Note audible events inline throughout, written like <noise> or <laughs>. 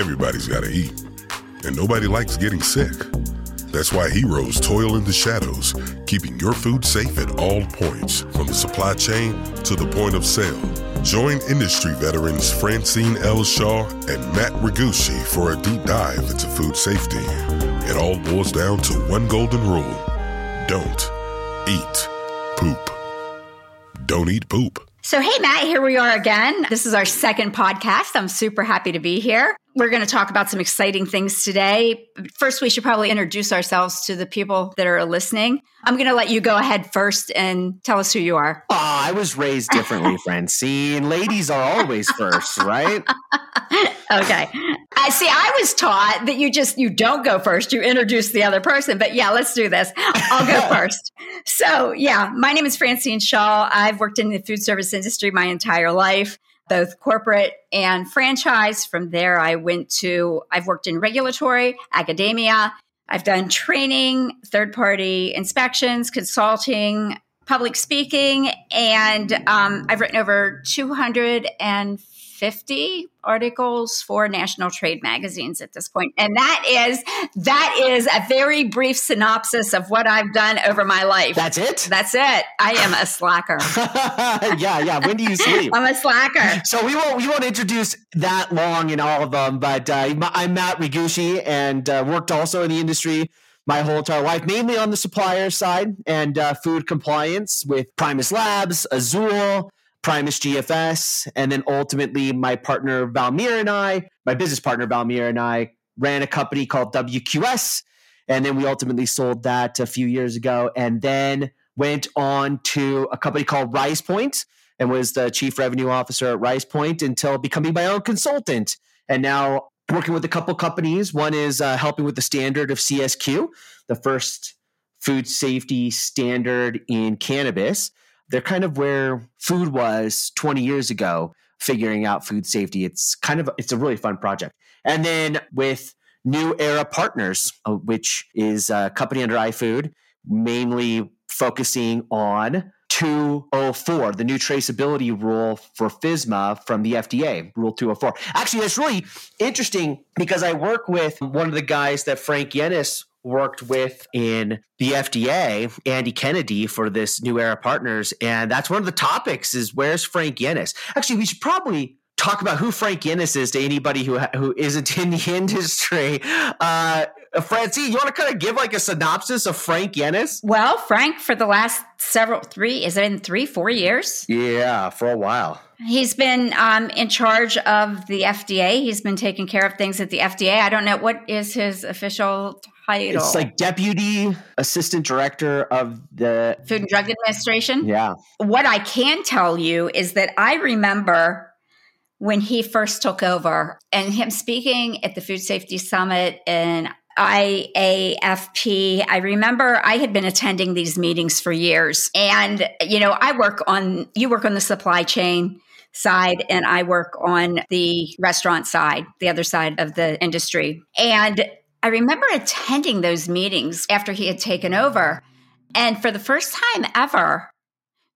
Everybody's got to eat, and nobody likes getting sick. That's why heroes toil in the shadows, keeping your food safe at all points, from the supply chain to the point of sale. Join industry veterans Francine L. Shaw and Matt Regusci for a deep dive into food safety. It all boils down to one golden rule don't eat poop. Don't eat poop. So, hey, Matt, here we are again. This is our second podcast. I'm super happy to be here. We're going to talk about some exciting things today. First, we should probably introduce ourselves to the people that are listening. I'm going to let you go ahead first and tell us who you are. Oh, I was raised differently, <laughs> Francine. Ladies are always first, right? <laughs> okay. I see. I was taught that you just you don't go first. You introduce the other person. But yeah, let's do this. I'll go <laughs> first. So yeah, my name is Francine Shaw. I've worked in the food service industry my entire life both corporate and franchise. From there, I went to, I've worked in regulatory, academia. I've done training, third party inspections, consulting, public speaking, and um, I've written over 250 articles for national trade magazines at this point. And that is that is a very brief synopsis of what i've done over my life. That's it? That's it. I am a slacker. <laughs> Yeah yeah. When do you sleep? I'm a slacker. So we won't we won't introduce that long in all of them but uh, i'm matt Regusci and uh, worked also in the industry my whole entire life, mainly on the supplier side and uh, food compliance with Primus Labs, Azzule, Primus GFS, and then ultimately my partner Valmir and I, my business partner Valmir and I, ran a company called WQS, and then we ultimately sold that a few years ago, and then went on to a company called RizePoint and was the chief revenue officer at RizePoint until becoming my own consultant, and now working with a couple companies. One is uh, helping with the standard of CSQ, the first food safety standard in cannabis they're kind of where food was 20 years ago figuring out food safety it's kind of it's a really fun project and then with new era partners uh, which is a company under ifood mainly focusing on 204, the new traceability rule for FSMA from the FDA, Rule 204. Actually, that's really interesting because I work with one of the guys that Frank Yiannis worked with in the FDA, Andy Kennedy, for this New Era Partners. And that's one of the topics is where's Frank Yiannis? Actually, we should probably talk about who Frank Yiannis is to anybody who who isn't <laughs> in the industry. Uh, Francine, you want to kind of give like a synopsis of Frank Yiannis? Well, Frank, for the last several three, is it in three, four years? Yeah, for a while. He's been um, in charge of the FDA. He's been taking care of things at the FDA. I don't know what is his official title. It's like deputy assistant director of the Food and Drug Administration. Yeah. What I can tell you is that I remember when he first took over and him speaking at the Food Safety Summit in IAFP. I remember I had been attending these meetings for years. And, you know, I work on, you work on the supply chain side and I work on the restaurant side, the other side of the industry. And I remember attending those meetings after he had taken over. And for the first time ever,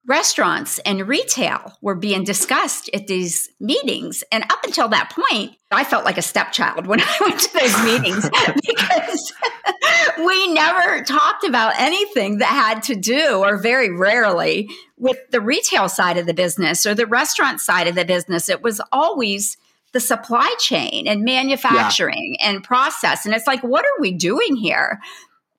restaurants and retail were being discussed at these meetings. And up until that point, I felt like a stepchild when <laughs> I went to those meetings <laughs> because <laughs> we never talked about anything that had to do, or very rarely, with the retail side of the business or the restaurant side of the business. It was always the supply chain and manufacturing yeah. and process. And it's like, what are we doing here?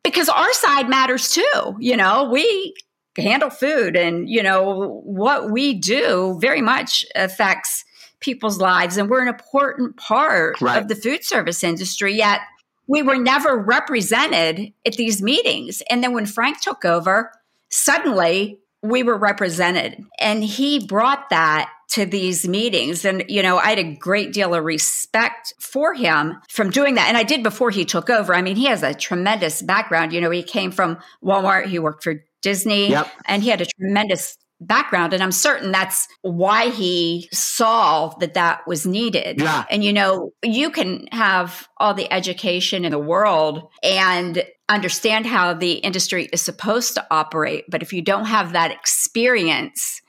Because our side matters too. You know, we handle food and you know what we do very much affects people's lives and we're an important part right. of the food service industry yet we were never represented at these meetings and then when frank took over suddenly we were represented. And he brought that to these meetings. And you know i had a great deal of respect for him from doing that. And i did before he took over. I mean he has a tremendous background. You know he came from walmart. He worked for Disney. Yep. And he had a tremendous background. And i'm certain that's why he saw that that was needed. Yeah. and you know you can have all the education in the world and understand how the industry is supposed to operate but if you don't have that experience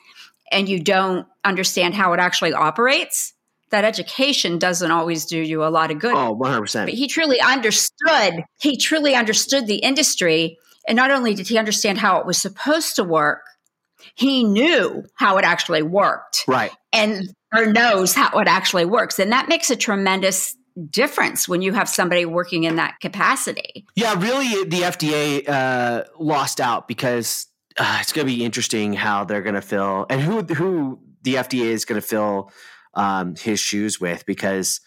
and you don't understand how it actually operates that education doesn't always do you a lot of good. Oh, 100%. But he truly understood, he truly understood the industry. And not only did he understand how it was supposed to work, he knew how it actually worked. Right. And or knows how it actually works. And that makes a tremendous difference when you have somebody working in that capacity. Yeah, really, the FDA uh, lost out because uh, it's going to be interesting how they're going to fill and who who the FDA is going to fill um, his shoes with because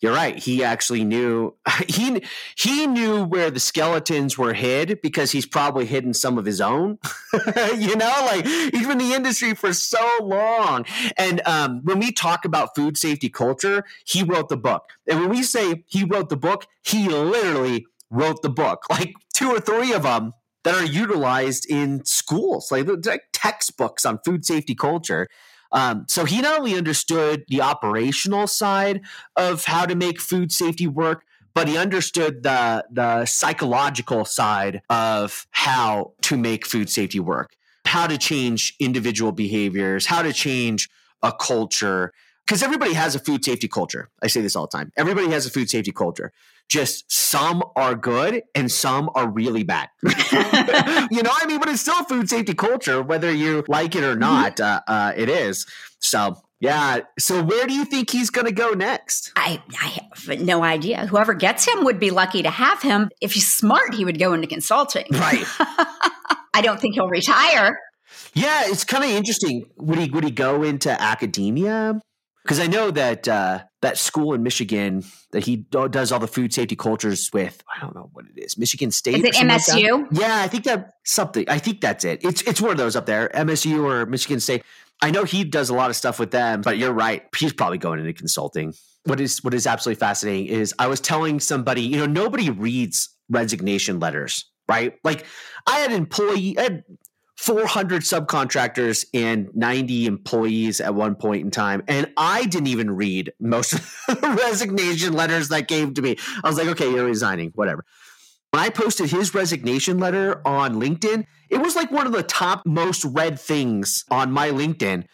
you're right. He actually knew <laughs> he he knew where the skeletons were hid because he's probably hidden some of his own. <laughs> you know, like he's been in the industry for so long. And um, when we talk about food safety culture, he wrote the book. And when we say he wrote the book, he literally wrote the book, <laughs> like two or three of them that are utilized in schools, like, like textbooks on food safety culture. Um, so he not only understood the operational side of how to make food safety work, but he understood the the psychological side of how to make food safety work, how to change individual behaviors, how to change a culture. Because everybody has a food safety culture. I say this all the time. Everybody has a food safety culture. Just some are good and some are really bad. <laughs> <laughs> you know, I mean, but it's still food safety culture, whether you like it or not. Uh, uh, it is. So yeah. So where do you think he's going to go next? I, I have no idea. Whoever gets him would be lucky to have him. If he's smart, he would go into consulting. Right. <laughs> I don't think he'll retire. Yeah, it's kind of interesting. Would he would he go into academia? Because I know that uh, that school in Michigan that he does all the food safety cultures with. I don't know what it is. Michigan State. Is it something like? MSU? yeah, I think that something. I think that's it. It's it's one of those up there, MSU or Michigan State. I know he does a lot of stuff with them, but you're right. He's probably going into consulting. What is what is absolutely fascinating is I was telling somebody, you know, nobody reads resignation letters, right? Like I had employee, I had 400 subcontractors and 90 employees at one point in time, and I didn't even read most of <laughs> the resignation letters that came to me. I was like, okay, you're resigning, whatever. When I posted his resignation letter on LinkedIn, it was like one of the top most read things on my LinkedIn.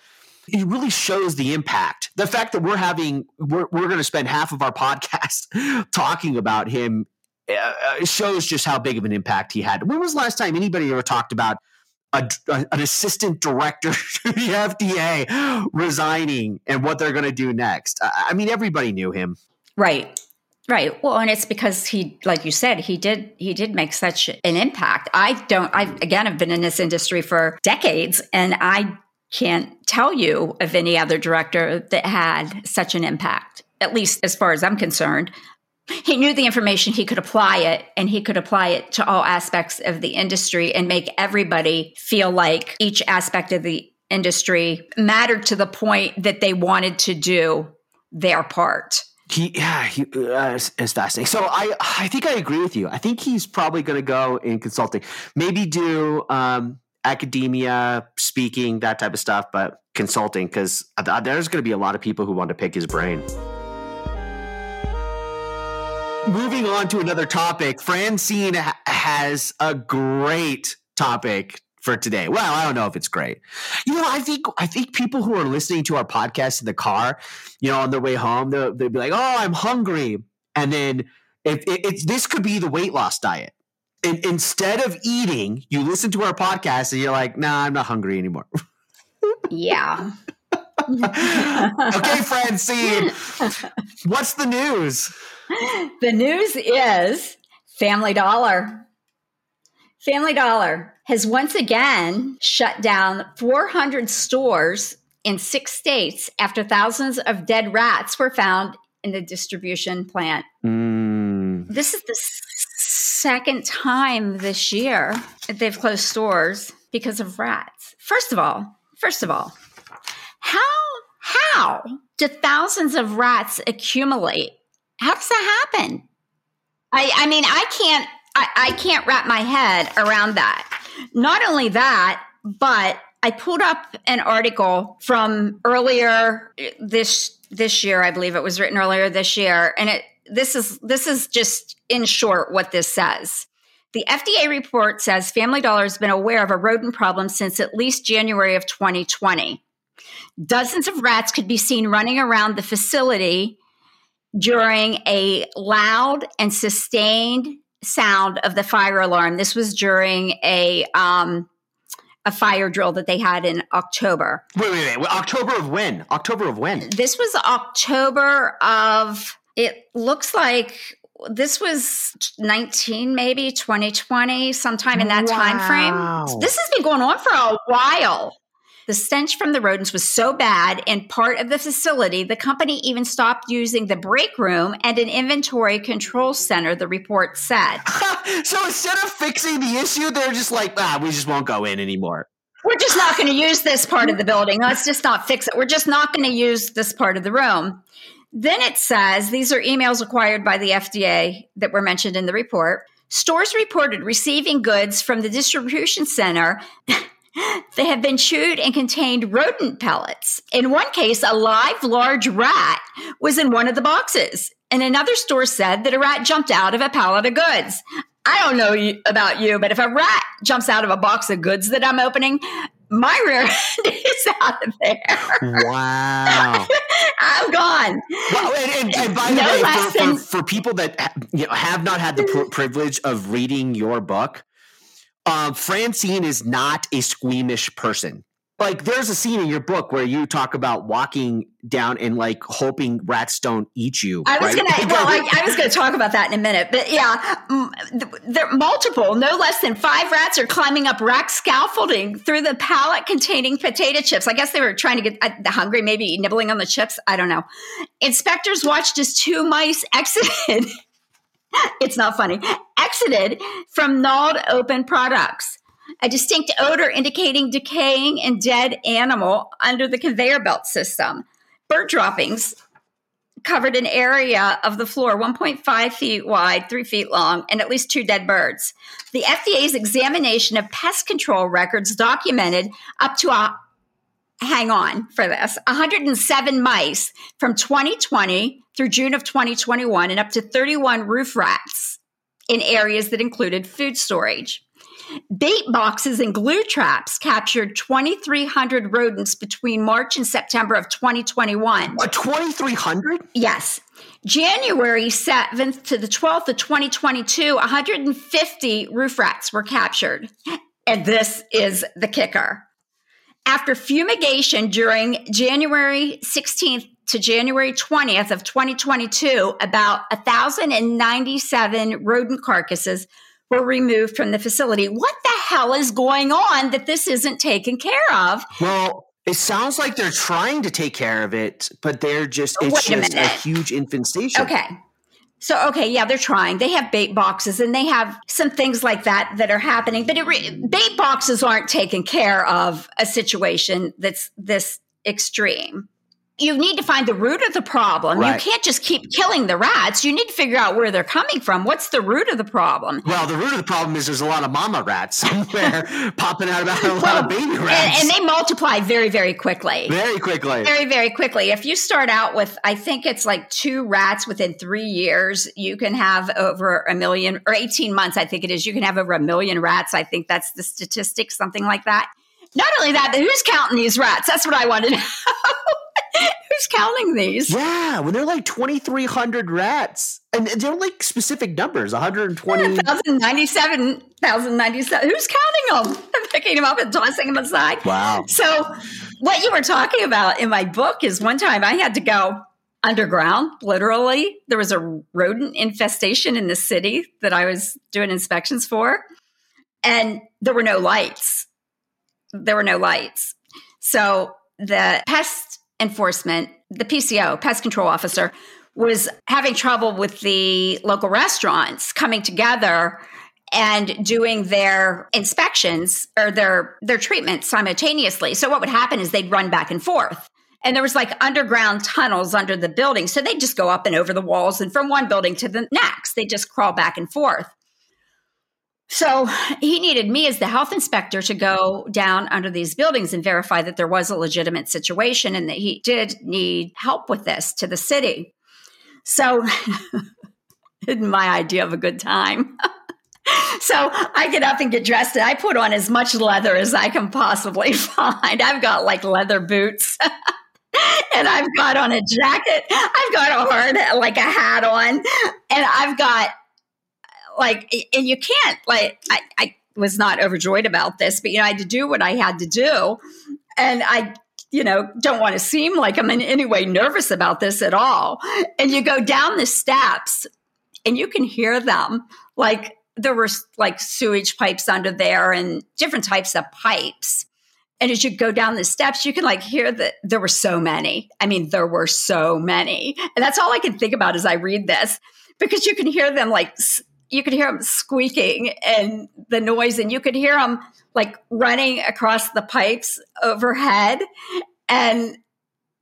It really shows the impact. The fact that we're having, we're, we're going to spend half of our <laughs> podcast talking about him uh, shows just how big of an impact he had. When was the last time anybody ever talked about a, a- an assistant director <laughs> to the FDA resigning and what they're going to do next? I, I mean, everybody knew him. Right. Right. Well, and it's because he, like you said, he did he did make such an impact. I don't. I again I've been in this industry for decades, and I can't tell you of any other director that had such an impact. At least as far as I'm concerned, he knew the information. He could apply it, and he could apply it to all aspects of the industry and make everybody feel like each aspect of the industry mattered to the point that they wanted to do their part. He, yeah, he uh, is, fascinating. So I, I think I agree with you. I think he's probably going to go in consulting, maybe do um, academia, speaking, that type of stuff, but consulting because there's going to be a lot of people who want to pick his brain. Moving on to another topic, Francine ha- has a great topic for today. Well, I don't know if it's great. You know, I think I think people who are listening to our podcast in the car, you know, on their way home, they'll, they'll be like, "Oh, I'm hungry," and then if it's this could be the weight loss diet. And instead of eating, you listen to our podcast and you're like, "Nah, I'm not hungry anymore." <laughs> Yeah. <laughs> okay, Francine, what's the news? The news is Family Dollar. Family Dollar has once again shut down 400 stores in six states after thousands of dead rats were found in the distribution plant. Mm, This is the second time this year that they've closed stores because of rats. First of all, first of all, how how do thousands of rats accumulate? How does that happen? I I mean, I can't I, I can't wrap my head around that. Not only that, but I pulled up an article from earlier eh, this this year, I believe it was written earlier this year, and it this is this is just in short what this says. The FDA report says Family Dollar has been aware of a rodent problem since at least January of 2020. Dozens of rats could be seen running around the facility during a loud and sustained sound of the fire alarm. This was during a um, a fire drill that they had in October. Wait, wait, wait. October of when? October of when? This was October of. It looks like this was 19 maybe 2020 sometime in that Wow. time frame this has been going on for a while the stench from the rodents was so bad in part of the facility the company even stopped using the break room and an inventory control center the report said <laughs> so instead of fixing the issue, they're just like, ah, we just won't go in anymore. we're just not going to use this part of the building. Let's just not fix it. We're just not going to use this part of the room. Then it says these are emails acquired by the FDA that were mentioned in the report. Stores reported receiving goods from the distribution center that have been chewed and contained rodent pellets. In one case, a live large rat was in one of the boxes. And another store said that a rat jumped out of a pallet of goods. I don't know about you, but if a rat jumps out of a box of goods that I'm opening, my rear <laughs> end is out of there. Wow. <laughs> I'm gone. Well, and, and, and by the No way, for, for, for people that you know, have not had the pr- privilege of reading your book, um, Francine is not a squeamish person. Like, there's a scene in your book where you talk about walking down and like hoping rats don't eat you. I was right? gonna. <laughs> Well, I, I was gonna talk about that in a minute, but yeah, th- there are multiple. No less than five rats are climbing up rack scaffolding through the pallet containing potato chips. I guess they were trying to get uh, hungry, maybe nibbling on the chips. I don't know. Inspectors watched as two mice <laughs> exited. <laughs> it's not funny. Exited from gnawed open products. A distinct odor indicating decaying and dead animal under the conveyor belt system. Bird droppings covered an area of the floor 1.5 feet wide, three feet long, and at least two dead birds. The FDA's examination of pest control records documented up to a hang on for this 107 mice from 2020 through June of 2021 and up to 31 roof rats in areas that included food storage. Bait boxes and glue traps captured 2,300 rodents between March and September of 2021. a 2300? Yes. January 7th to the 12th of 2022, 150 roof rats were captured. And this is the kicker. After fumigation during January 16th to January 20th of 2022, about 1,097 rodent carcasses were removed from the facility. What the hell is going on that this isn't taken care of? Well, it sounds like they're trying to take care of it, but they're just, it's Wait a just a huge infestation. Okay. So, okay, yeah, they're trying. They have bait boxes and they have some things like that that are happening, but re- bait boxes aren't taking care of a situation that's this extreme. You need to find the root of the problem. Right. You can't just keep killing the rats. You need to figure out where they're coming from. What's the root of the problem? Well, the root of the problem is there's a lot of mama rats <laughs> somewhere <laughs> popping out about a lot of baby and, rats and they multiply very, very quickly. very quickly. very very quickly if you start out with i think it's like two rats within three years you can have over a million or 18 months i think it is you can have over a million rats i think that's the statistic something like that not only that but who's counting these rats that's what i want to <laughs> know <laughs> who's counting these Yeah, when they're like 2,300 rats, and they're like specific numbers 120. 1097 <laughs> 1097 who's counting them <laughs> I'm picking them up and tossing them aside Wow. So, what you were talking about in my book is one time I had to go underground, literally. There was a rodent infestation in the city that I was doing inspections for, and there were no lights. There were no lights. So, the pest enforcement, the PCO, pest control officer, was having trouble with the local restaurants coming together and doing their inspections or their their treatment simultaneously. So what would happen is they'd run back and forth. And there was like underground tunnels under the building. So they'd just go up and over the walls and from one building to the next. They just crawl back and forth. So he needed me as the health inspector to go down under these buildings and verify that there was a legitimate situation and that he did need help with this to the city. So <laughs> my idea of a good time. <laughs> So I get up and get dressed and I put on as much leather as I can possibly <laughs> find. I've got like leather boots. and I've got on a jacket. I've got a hard, like a hat on, and I've got like, and you can't like, I, I was not overjoyed about this, but you know, I had to do what I had to do, and I, you know, don't want to seem like I'm in any way nervous about this at all. And you go down the steps, and you can hear them like there were like sewage pipes under there and different types of pipes and as you go down the steps, you can like hear that there were so many. I mean, there were so many. And that's all I can think about as I read this because you can hear them like, you could hear them squeaking and the noise, and you could hear them like running across the pipes overhead. And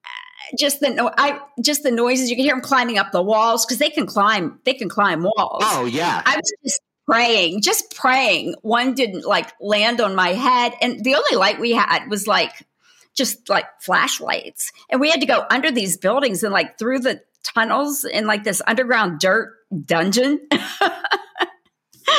uh, just the no, I just the noises you can hear them climbing up the walls because they can climb they can climb walls. Oh yeah, I was just praying, just praying. One didn't like land on my head. And the only light we had was like just like flashlights. And we had to go under these buildings and like through the tunnels in like this underground dirt dungeon. <laughs>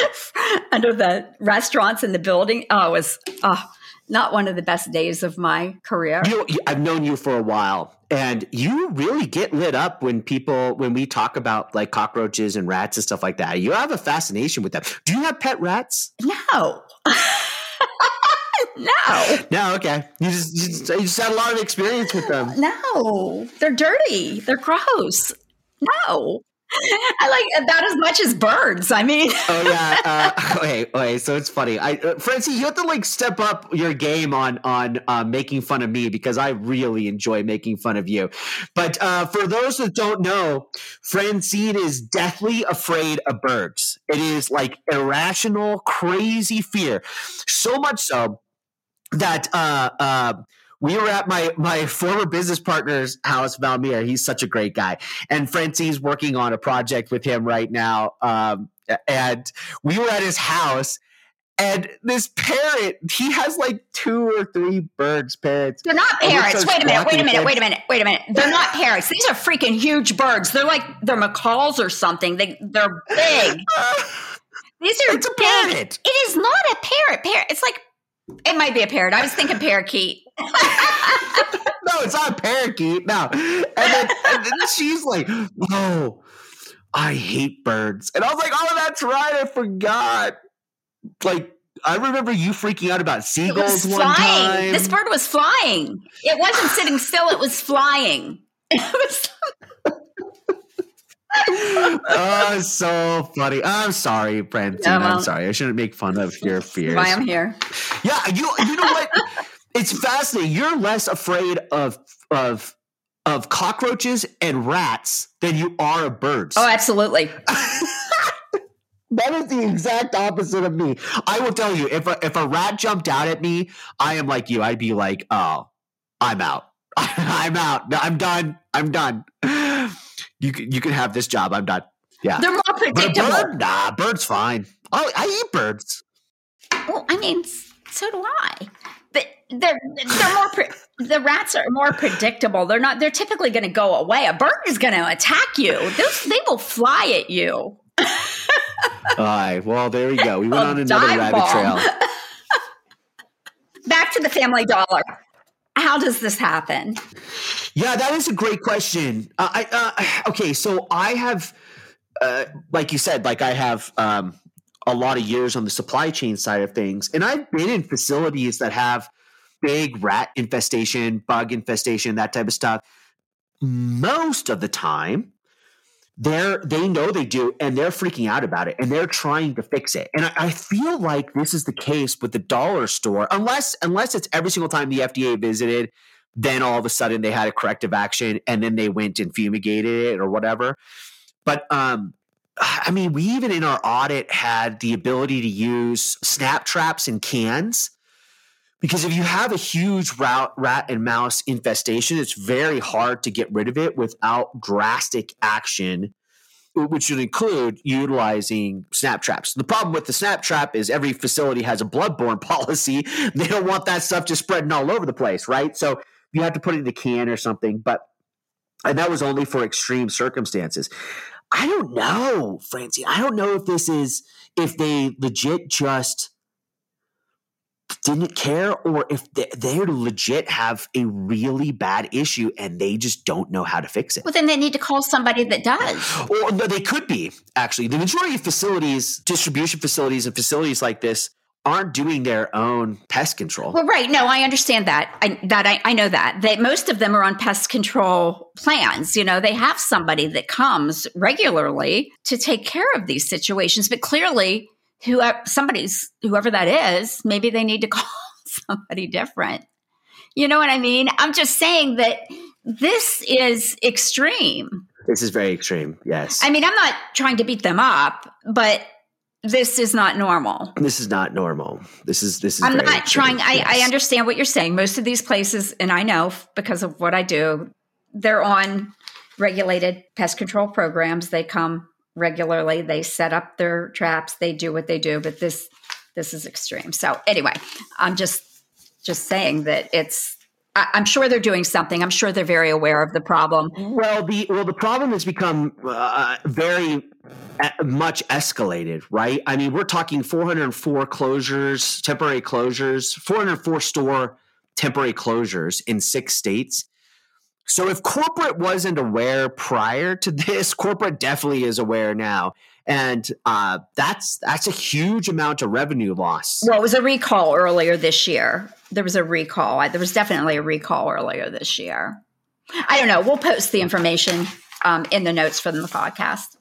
<laughs> under the restaurants in the building. Oh, it was oh, not one of the best days of my career. You know, I've known you for a while, and you really get lit up when people when we talk about like cockroaches and rats and stuff like that. You have a fascination with them. Do you have pet rats? No. <laughs> no. No, okay. You just, you just, you just had a lot of experience with them. No, they're dirty. They're gross. No. I like about as much as birds. I mean, <laughs> oh yeah. Uh, <laughs> okay, okay. So it's funny. I, uh, Francie, you have to like step up your game on on uh, making fun of me because I really enjoy making fun of you. But uh, for those that don't know, Francine is deathly afraid of birds. It is like irrational, crazy fear. So much so that uh, uh, we were at my my former business partner's house, Valmir. He's such a great guy, and Francine's working on a project with him right now. Um, and we were at his house, and this parrot, he has like two or three birds, parrots. They're not parrots. Wait a minute. Wait a minute. Wait a minute. Wait a minute. They're not parrots. These are freaking huge birds. They're like they're macaws or something. They they're big. <laughs> These are it's a big. parrot. It is not a parrot. Parrot. It's like it might be a parrot. I was thinking parakeet. <laughs> no, it's not a parakeet. No. And then, and then she's like, "Oh, I hate birds," and I was like, "Oh, that's right. I forgot." Like. I remember you freaking out about seagulls one flying. time. This bird was flying. It wasn't sitting still. It was flying. <laughs> It was oh, so funny. I'm sorry, Francine. Yeah, well, I'm sorry. I shouldn't make fun of your fears. why I'm here. Yeah, you you know what? it's fascinating. You're less afraid of of of cockroaches and rats than you are of birds. Oh, absolutely. <laughs> that is the exact opposite of me. I will tell you, if a, if a rat jumped out at me, I am like you. I'd be like, oh, I'm out. <laughs> I'm out. I'm done. I'm done. You can you can have this job. I'm not. Yeah. They're more predictable. Bird, nah, bird's fine. Oh, I eat birds. Well, I mean, so do I. But they're they're more pre- the rats are more predictable. They're not. They're typically going to go away. A bird is going to attack you. Those, they will fly at you. <laughs> All right. Well, there we go. We went on another rabbit trail. <laughs> Back to the family dollar. How does this happen? Yeah, that is a great question. Uh, I uh, <sighs> okay, so I have, uh, like you said, like I have um, a lot of years on the supply chain side of things, and I've been in facilities that have big rat infestation, bug infestation, that type of stuff. Most of the time, they're they know they do, and they're freaking out about it, and they're trying to fix it. And I, I feel like this is the case with the dollar store, unless unless it's every single time the FDA visited then all of a sudden they had a corrective action and then they went and fumigated it or whatever. But um, I mean, we even in our audit had the ability to use snap traps and cans because if you have a huge rat, rat and mouse infestation, it's very hard to get rid of it without drastic action, which would include utilizing snap traps. The problem with the snap trap is every facility has a bloodborne <laughs> policy. They don't want that stuff just spreading all over the place, right? So you have to put it in a can or something. But and that was only for extreme circumstances. I don't know, Francine. I don't know if this is if they legit just didn't care or if they, they legit have a really bad issue and they just don't know how to fix it. Well, then they need to call somebody that does. Or they could be, actually. The majority of facilities, distribution facilities, and facilities like this aren't doing their own pest control. Well, right. No, I understand that. I, that I, I know that. That most of them are on pest control plans. You know, they have somebody that comes regularly to take care of these situations, but clearly whoever somebody's whoever that is, maybe they need to <laughs> call somebody different. You know what I mean? I'm just saying that this is extreme. This is very extreme. Yes. I mean, I'm not trying to beat them up, but this is not normal. This is not normal. This is this is. I'm not trying. Yes. I, I understand what you're saying. Most of these places, and I know because of what I do, they're on regulated pest control programs. They come regularly. They set up their traps. They do what they do. But this this is extreme. So anyway, I'm just just saying that it's I, am sure they're doing something. I'm sure they're very aware of the problem. Well, the well, the problem has become uh, very uh, much escalated, right? I mean, we're talking 404 closures, temporary closures, 404 store temporary closures in six states. So if corporate wasn't aware prior to this, <laughs> corporate definitely is aware now. And uh, that's that's a huge amount of revenue loss. Well, it was a recall earlier this year. There was a recall. There was definitely a recall earlier this year. I don't know. We'll post the information um, in the notes from the podcast,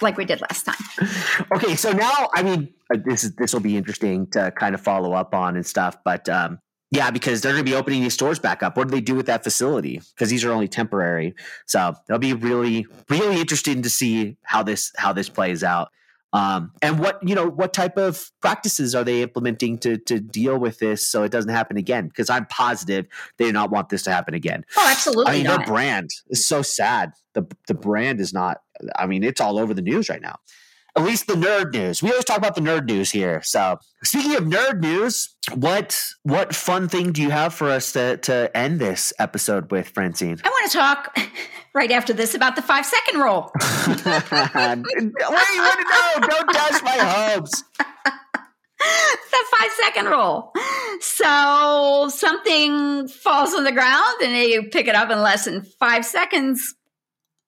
like we did last time. <laughs> Okay, so now I mean, uh, this is this will be interesting to kind of follow up on and stuff. But um, yeah, because they're going to be opening these stores back up. What do they do with that facility? Because these are only temporary. So it'll be really, really interesting to see how this how this plays out. Um, and what you know, what type of practices are they implementing to to deal with this so it doesn't happen again? Because I'm positive they do not want this to happen again. Oh, absolutely. I mean, not. their brand is so sad. the The brand is not. I mean, it's all over the news right now at least the nerd news. We always talk about the nerd news here. So speaking of nerd news, what what fun thing do you have for us to to end this episode with, Francine? I want to talk <laughs> right after this about the five second rule. <laughs> what do you want to know? Don't touch my hopes. <laughs> the five second rule. So something falls on the ground and you pick it up in less than five seconds.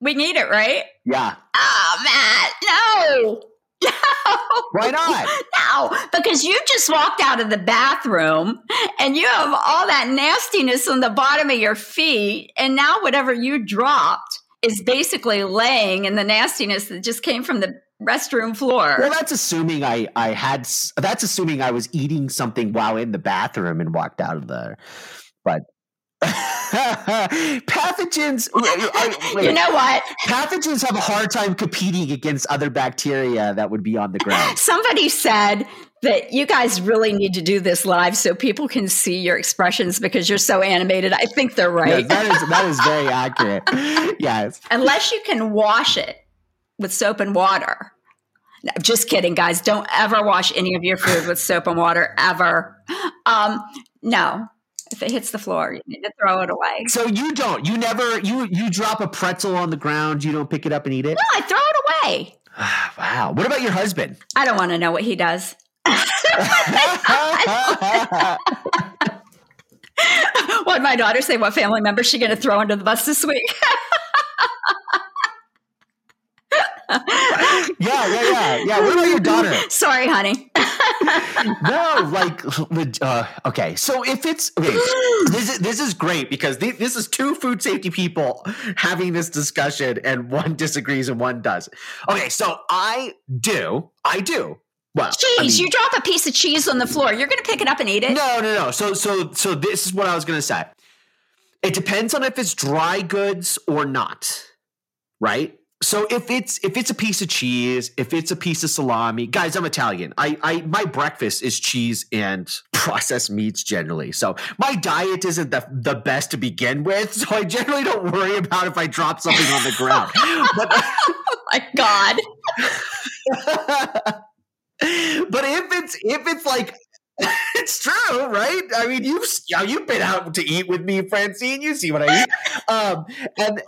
We need it, right? Yeah. Oh, man. No. <laughs> No. Why not? <laughs> No, because you just walked out of the bathroom and you have all that nastiness on the bottom of your feet. And now whatever you dropped is basically laying in the nastiness that just came from the restroom floor. Well, that's assuming I, I had, that's assuming I was eating something while in the bathroom and walked out of there. But <laughs> pathogens you know what? Pathogens have a hard time competing against other bacteria that would be on the ground. <laughs> Somebody said that you guys really need to do this live so people can see your expressions because you're so animated. I think they're right. yes, that is that is very <laughs> accurate. Yes. Unless you can wash it with soap and water. No, just kidding guys. Don't ever wash any of your food with soap and water ever. <gasps> Um, no if it hits the floor, you need to throw it away. So you don't. You never. You you drop a pretzel on the ground. You don't pick it up and eat it. No, I throw it away. <sighs> wow. What about your husband? I don't want to know what he does. <laughs> <laughs> what my daughter say? What family member is she going to throw under the bus this week? <laughs> yeah, yeah, yeah, yeah. What about your daughter? Sorry, honey. no, like, uh, okay. So if it's okay, this is this is great because th- this is two food safety people having this discussion, and one disagrees and one does. Okay, so I do, I do. Well, cheese. I mean, you drop a piece of cheese on the floor, you're going to pick it up and eat it. No, no, no. So, so, so this is what I was going to say. It depends on if it's dry goods or not, right? So if it's if it's a piece of cheese, if it's a piece of salami, guys, I'm Italian. I, I my breakfast is cheese and <laughs> processed meats generally. So my diet isn't the the best to begin with. So I generally don't worry about if I drop something on the ground. <laughs> but, <laughs> oh my god. but if it's if it's like it's true, right? I mean, you've you've been out to eat with me, Francine. You see what I eat, um, and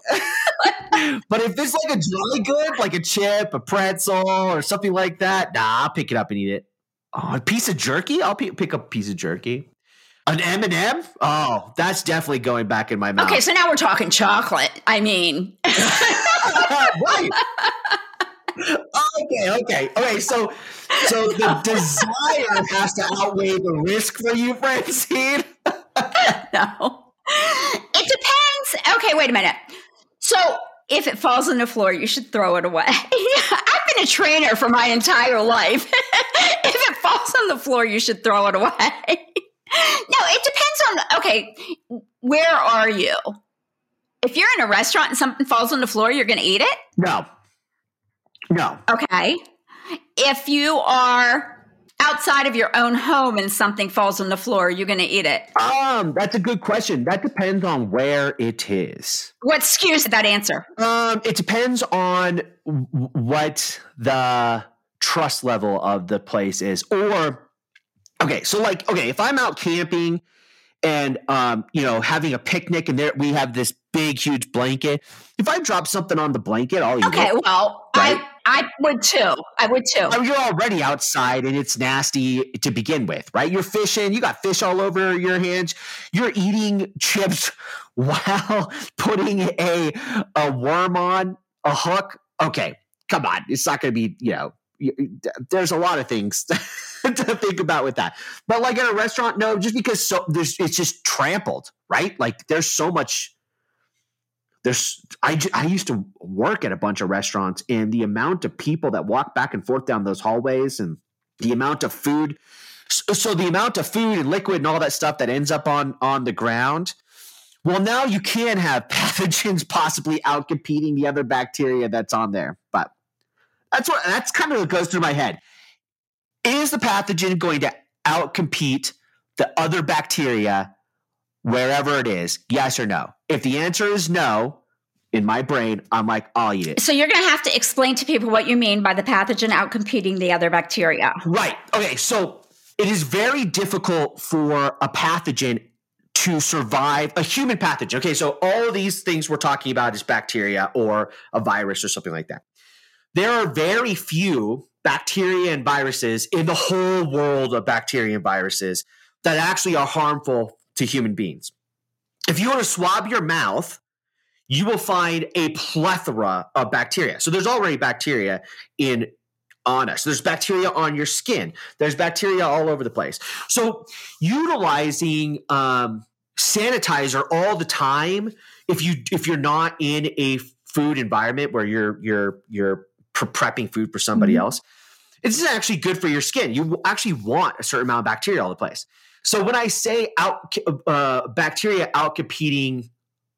<laughs> but if it's like a dry good, like a chip, a pretzel, or something like that, nah, I'll pick it up and eat it. Oh, a piece of jerky? I'll p- pick up a piece of jerky. An M and m Oh, that's definitely going back in my mouth. Okay, so now we're talking chocolate. I mean, <laughs> right. okay, okay, okay. So, so the <laughs> desire has to outweigh the risk for you, Francine. no, it depends. Okay, wait a minute. So, if it falls on the floor, you should throw it away. <laughs> I've been a trainer for my entire life. <laughs> if it falls on the floor, you should throw it away. <laughs> no, it depends on. Okay, where are you? If you're in a restaurant and something falls on the floor, you're going to eat it? No. No. Okay. If you are outside of your own home and something falls on the floor, you're going to eat it? Um, that's a good question. That depends on where it is. What skews that answer? Um, it depends on what the trust level of the place is, or okay, so like okay, if I'm out camping and um, you know, having a picnic, and there we have this big, huge blanket. If I drop something on the blanket, I'll eat okay, it. Okay, well, right? I I would too. I would too. You're already outside and it's nasty to begin with, right? You're fishing, you got fish all over your hands. You're eating chips <laughs> while putting a a worm on a hook. Okay, come on, it's not going to be you know. There's a lot of things <laughs> to think about with that. But like at a restaurant, no, just because so there's it's just trampled, right? Like there's so much there's I, I used to work at a bunch of restaurants and the amount of people that walk back and forth down those hallways and the amount of food so, so the amount of food and liquid and all that stuff that ends up on on the ground well now you can have <laughs> pathogens possibly out competing the other bacteria that's on there but that's what that's kind of what goes through my head. Is the pathogen going to outcompete the other bacteria wherever it is? Yes or no? If the answer is no, in my brain, I'm like, I'll eat it. So you're going to have to explain to people what you mean by the pathogen outcompeting the other bacteria. Right. Okay. So it is very difficult for a pathogen to survive a human pathogen. Okay. So all of these things we're talking about is bacteria or a virus or something like that. There are very few bacteria and viruses in the whole world of bacteria and viruses that actually are harmful to human beings. If you were to swab your mouth, you will find a plethora of bacteria. So there's already bacteria in on us. There's bacteria on your skin. There's bacteria all over the place. So utilizing um, sanitizer all the time, if you if you're not in a food environment where you're you're you're prepping food for somebody mm-hmm. else, it's actually good for your skin. You actually want a certain amount of bacteria all the place. So when I say out uh, bacteria outcompeting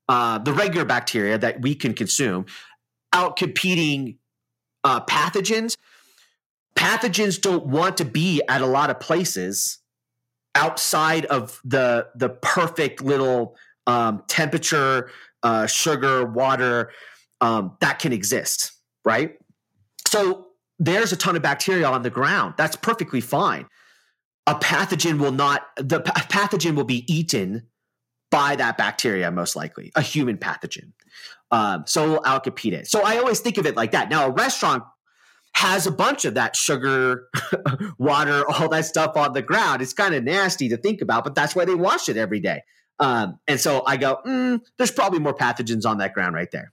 uh, the regular bacteria that we can consume, outcompeting uh, pathogens, pathogens don't want to be at a lot of places outside of the the perfect little um, temperature, uh, sugar, water um, that can exist, right? So there's a ton of bacteria on the ground. That's perfectly fine a pathogen will not the pathogen will be eaten by that bacteria most likely a human pathogen. Um, so we'll outcompete it so i always think of it like that. Now a restaurant has a bunch of that sugar <laughs> water all that stuff on the ground. It's kind of nasty to think about but that's why they wash it every day. Um, and so i go mm, there's probably more pathogens on that ground right there.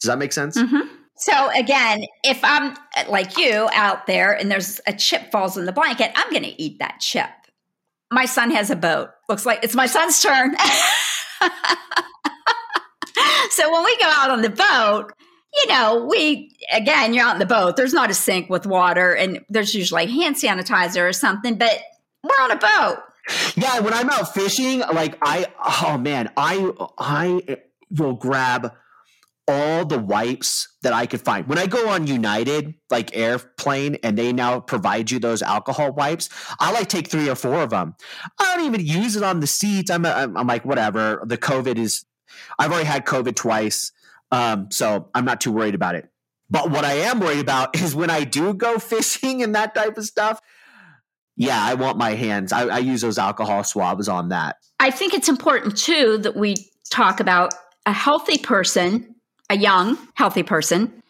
Does that make sense? Mm-hmm. So again, if I'm like you out there and there's a chip falls in the blanket, I'm going to eat that chip. My son has a boat. Looks like it's my son's turn. <laughs> so when we go out on the boat, you know, we again, you're out in the boat. There's not a sink with water, and there's usually hand sanitizer or something. But we're on a boat. Yeah, when I'm out fishing, like I, oh man, I I will grab all the wipes that I could find. When I go on United, like airplane, and they now provide you those alcohol wipes, I like take three or four of them. I don't even use it on the seats. I'm, I'm, I'm like, whatever. The COVID is, I've already had COVID twice. Um, so I'm not too worried about it. But what I am worried about <laughs> is when I do go fishing and that type of stuff. Yeah, I want my hands. I, I use those alcohol swabs on that. I think it's important too that we talk about a healthy person a young, healthy person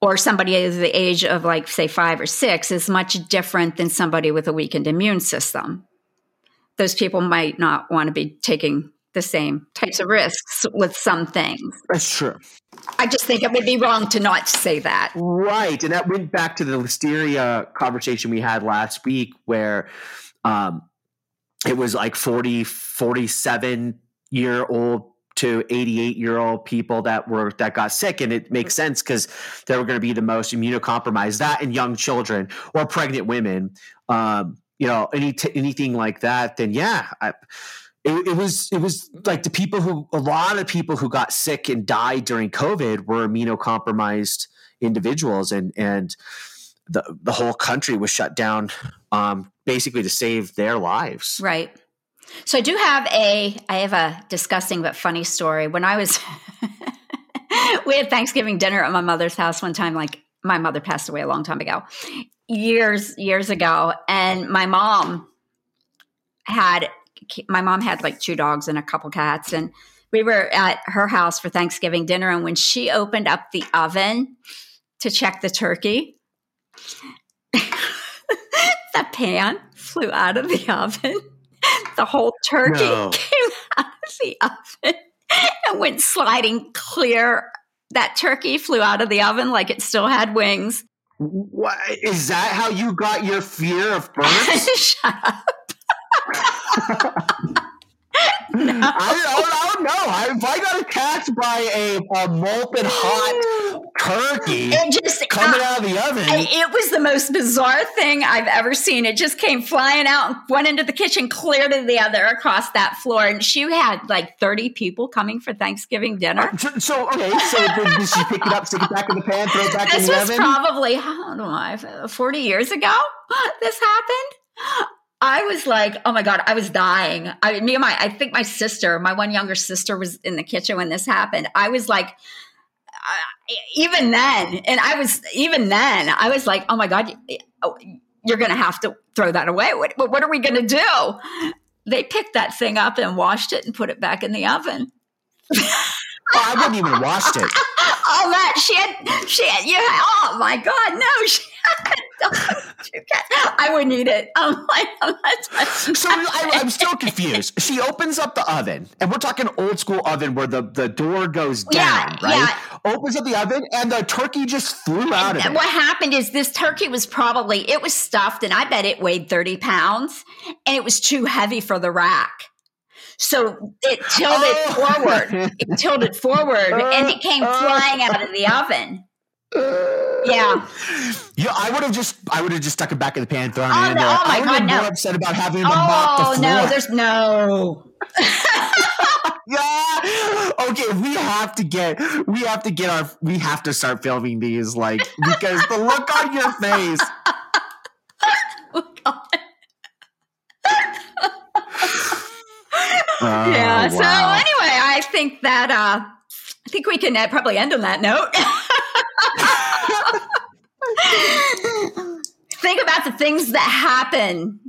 or somebody is the age of like say 5 or 6 is much different than somebody with a weakened immune system. Those people might not want to be taking the same types of risks with some things. That's true. I just think it would be wrong to not say that. Right. And that went back to the listeria conversation we had last week where um, it was like 40, 47 year old to 88 year old people that were that got sick and it makes sense because they were going to be the most immunocompromised that and young children or pregnant women um, you know any t- anything like that then yeah I, it, it, was it was like the people who a lot of people who got sick and died during COVID were immunocompromised individuals, and and the the whole country was shut down, um, basically to save their lives. Right. So I do have a I have a disgusting but funny story. When I was <laughs> we had Thanksgiving dinner at my mother's house one time, like my mother passed away a long time ago. Years, years ago. And my mom had my mom had like two dogs and a couple cats and we were at her house for Thanksgiving dinner and when she opened up the oven to check the turkey <laughs> the pan flew out of the <laughs> oven <laughs> the whole turkey no. <laughs> came out of the oven and went sliding clear. That turkey flew out of the oven like it still had wings. What is that how you got your fear of <laughs> birds? Shut up no. I, don't know. I, if I got attacked by a, a molten hot turkey it just, coming uh, out of the oven. It was the most bizarre thing I've ever seen. It just came flying out and went into the kitchen, clear to the other across that floor. And she had like 30 people coming for Thanksgiving dinner. Uh, so, so, okay. So did, she pick it up, stick it back in the pan, throw it back this in the oven? This was probably, I don't know, 40 years ago <gasps> this happened. I was like, oh my God, I was dying. I me and my I think my sister, my one younger sister was in the kitchen when this happened. I was like uh, even then, and I was even then, I was like, oh my God, oh, you're going to have to throw that away. What, what are we going to do? They picked that thing up and washed it and put it back in the oven. <laughs> Oh, I wouldn't even watched it. <laughs> oh, that she had, she had, you. Oh my God, no, <laughs> she had I wouldn't eat it. I'm like, I'm so I, am still confused. She opens up the oven, and we're talking old school oven where the, the door goes down, yeah, right? Yeah. Opens up the oven, and the turkey just flew out of it. What happened is this turkey was probably it was stuffed, and I bet it weighed 30 pounds, and it was too heavy for the rack. So it tilted oh. forward. It <laughs> tilted forward and it came uh, uh. flying out of the oven. Yeah. Yeah, I would have just I would have just stuck it back in the pan, thrown oh, it in there. Oh my I would have been more upset about having to oh, mop the floor. no, there's no. <laughs> yeah. Okay, we have to get we have to get our we have to start filming these like because the look on your face. <laughs> oh God. Oh, yeah. Wow. So anyway, I think that uh, I think we can uh, probably end on that note. <laughs> think about the things that happen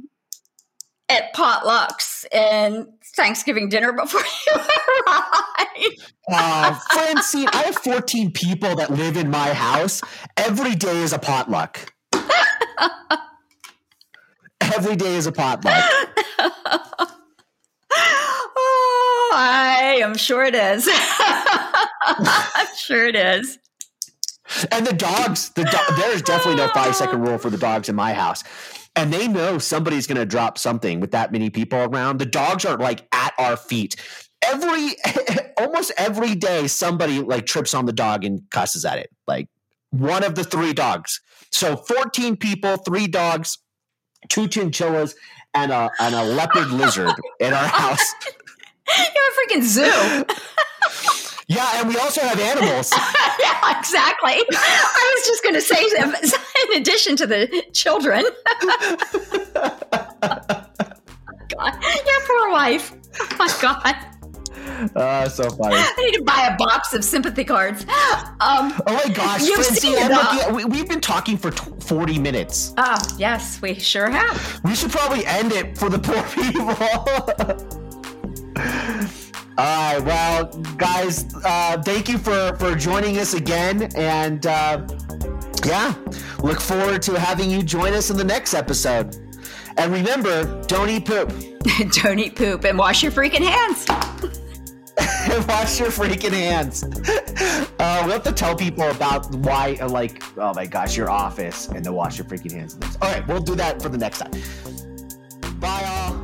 at potlucks and Thanksgiving dinner before <laughs> you arrive. uh, Francine, I have 14 people that live in my house. Every day is a potluck. <laughs> Every day is a potluck. I am sure it is. <laughs> I'm sure it is. And the dogs, the do- there's definitely no five second rule for the dogs in my house. And they know somebody's going to drop something with that many people around. The dogs are like at our feet. Every <laughs> almost every day somebody like trips on the dog and cusses at it. Like one of the three dogs. So 14 people, three dogs, two chinchillas, and a and a leopard lizard in our <laughs> house. You're a freaking zoo. <laughs> yeah, and we also have animals. <laughs> yeah, exactly. I was just going to say, <laughs> in addition to the children. God, your poor wife. Oh my God. Uh, so funny. I need to buy a box of sympathy cards. Um, oh my gosh, Francine, we, we've been talking for t- 40 minutes. Oh, yes, we sure have. We should probably end it for the poor people. <laughs> All right, well, guys, uh, thank you for for joining us again, and uh, yeah, look forward to having you join us in the next episode. And remember, don't eat poop. <laughs> don't eat poop and wash your freaking hands. <laughs> wash your freaking hands. Uh, we have to tell people about why, like, oh my gosh, your office and to wash your freaking hands. All right, we'll do that for the next time. Bye, all.